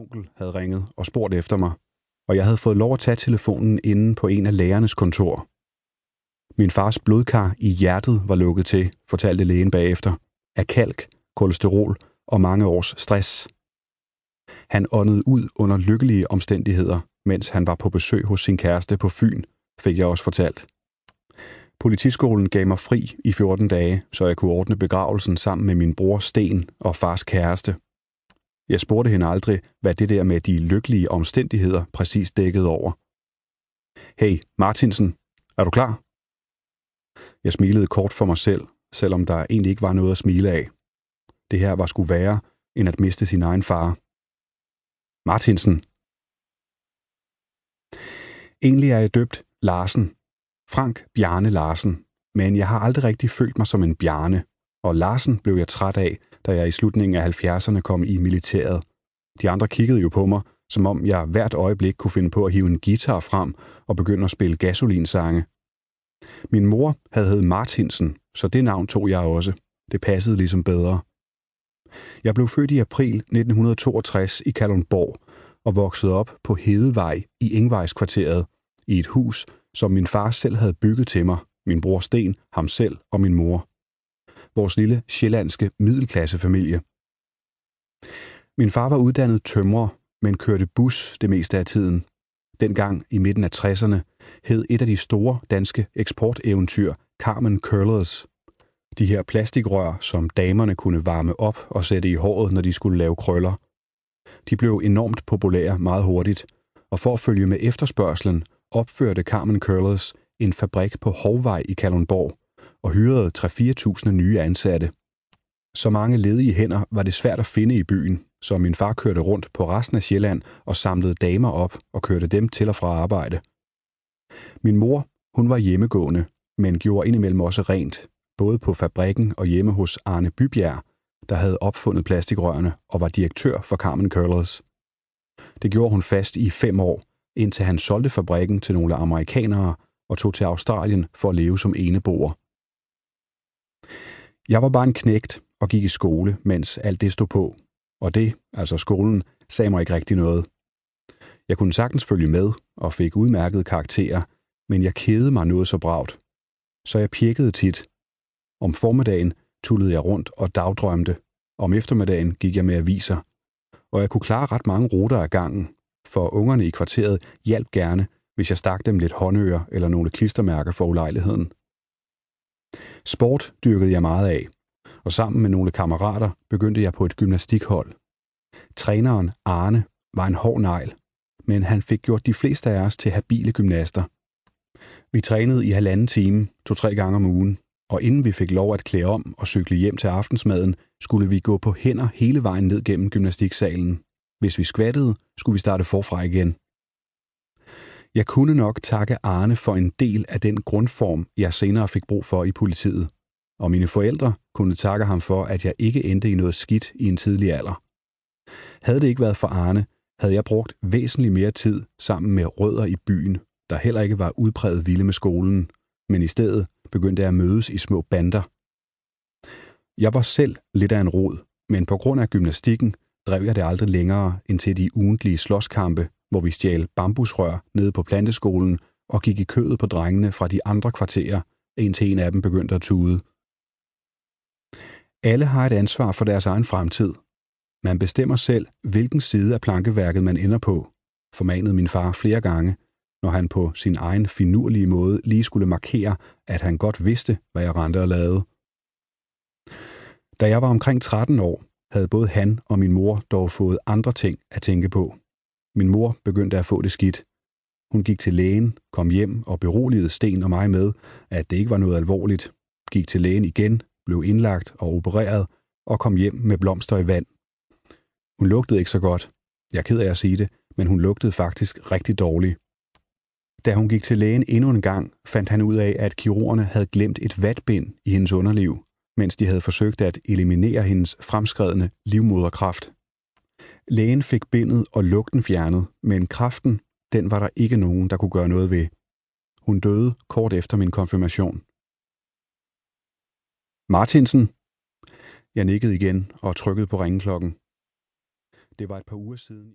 onkel havde ringet og spurgt efter mig, og jeg havde fået lov at tage telefonen inde på en af lærernes kontor. Min fars blodkar i hjertet var lukket til, fortalte lægen bagefter, af kalk, kolesterol og mange års stress. Han åndede ud under lykkelige omstændigheder, mens han var på besøg hos sin kæreste på Fyn, fik jeg også fortalt. Politiskolen gav mig fri i 14 dage, så jeg kunne ordne begravelsen sammen med min bror Sten og fars kæreste. Jeg spurgte hende aldrig, hvad det der med de lykkelige omstændigheder præcis dækkede over. Hey, Martinsen, er du klar? Jeg smilede kort for mig selv, selvom der egentlig ikke var noget at smile af. Det her var sgu værre, end at miste sin egen far. Martinsen. Egentlig er jeg døbt Larsen. Frank Bjarne Larsen. Men jeg har aldrig rigtig følt mig som en Bjarne, og Larsen blev jeg træt af, da jeg i slutningen af 70'erne kom i militæret. De andre kiggede jo på mig, som om jeg hvert øjeblik kunne finde på at hive en guitar frem og begynde at spille gasolinsange. Min mor havde heddet Martinsen, så det navn tog jeg også. Det passede ligesom bedre. Jeg blev født i april 1962 i Kalundborg og voksede op på Hedevej i Ingvejskvarteret i et hus, som min far selv havde bygget til mig, min bror Sten, ham selv og min mor. Vores lille sjællandske middelklassefamilie. Min far var uddannet tømrer, men kørte bus det meste af tiden. Dengang i midten af 60'erne hed et af de store danske eksporteventyr Carmen Curlers. De her plastikrør, som damerne kunne varme op og sætte i håret, når de skulle lave krøller. De blev enormt populære meget hurtigt, og for at følge med efterspørgselen opførte Carmen Curlers en fabrik på Hovvej i Kalundborg og hyrede 3-4.000 nye ansatte. Så mange ledige hænder var det svært at finde i byen, så min far kørte rundt på resten af Sjælland og samlede damer op og kørte dem til og fra arbejde. Min mor, hun var hjemmegående, men gjorde indimellem også rent, både på fabrikken og hjemme hos Arne Bybjerg, der havde opfundet plastikrørene og var direktør for Carmen Curlers. Det gjorde hun fast i fem år, indtil han solgte fabrikken til nogle amerikanere og tog til Australien for at leve som eneboer. Jeg var bare en knægt og gik i skole, mens alt det stod på. Og det, altså skolen, sagde mig ikke rigtig noget. Jeg kunne sagtens følge med og fik udmærkede karakterer, men jeg kædede mig noget så bragt. Så jeg pjekkede tit. Om formiddagen tullede jeg rundt og dagdrømte. Om eftermiddagen gik jeg med aviser. Og jeg kunne klare ret mange ruter af gangen, for ungerne i kvarteret hjalp gerne, hvis jeg stak dem lidt håndører eller nogle klistermærker for ulejligheden. Sport dyrkede jeg meget af, og sammen med nogle kammerater begyndte jeg på et gymnastikhold. Træneren Arne var en hård negl, men han fik gjort de fleste af os til habile gymnaster. Vi trænede i halvanden time, to-tre gange om ugen, og inden vi fik lov at klæde om og cykle hjem til aftensmaden, skulle vi gå på hænder hele vejen ned gennem gymnastiksalen. Hvis vi skvattede, skulle vi starte forfra igen. Jeg kunne nok takke Arne for en del af den grundform, jeg senere fik brug for i politiet. Og mine forældre kunne takke ham for, at jeg ikke endte i noget skidt i en tidlig alder. Havde det ikke været for Arne, havde jeg brugt væsentligt mere tid sammen med rødder i byen, der heller ikke var udpræget vilde med skolen, men i stedet begyndte jeg at mødes i små bander. Jeg var selv lidt af en rod, men på grund af gymnastikken drev jeg det aldrig længere end til de ugentlige slåskampe, hvor vi stjal bambusrør nede på planteskolen og gik i kødet på drengene fra de andre kvarterer, indtil en af dem begyndte at tude. Alle har et ansvar for deres egen fremtid. Man bestemmer selv, hvilken side af plankeværket man ender på, formanede min far flere gange, når han på sin egen finurlige måde lige skulle markere, at han godt vidste, hvad jeg rendte og lavede. Da jeg var omkring 13 år, havde både han og min mor dog fået andre ting at tænke på. Min mor begyndte at få det skidt. Hun gik til lægen, kom hjem og beroligede Sten og mig med, at det ikke var noget alvorligt. Gik til lægen igen, blev indlagt og opereret og kom hjem med blomster i vand. Hun lugtede ikke så godt. Jeg er ked af at sige det, men hun lugtede faktisk rigtig dårligt. Da hun gik til lægen endnu en gang, fandt han ud af, at kirurgerne havde glemt et vatbind i hendes underliv, mens de havde forsøgt at eliminere hendes fremskredende livmoderkraft. Lægen fik bindet og lugten fjernet, men kraften, den var der ikke nogen, der kunne gøre noget ved. Hun døde kort efter min konfirmation. Martinsen. Jeg nikkede igen og trykkede på ringeklokken. Det var et par uger siden.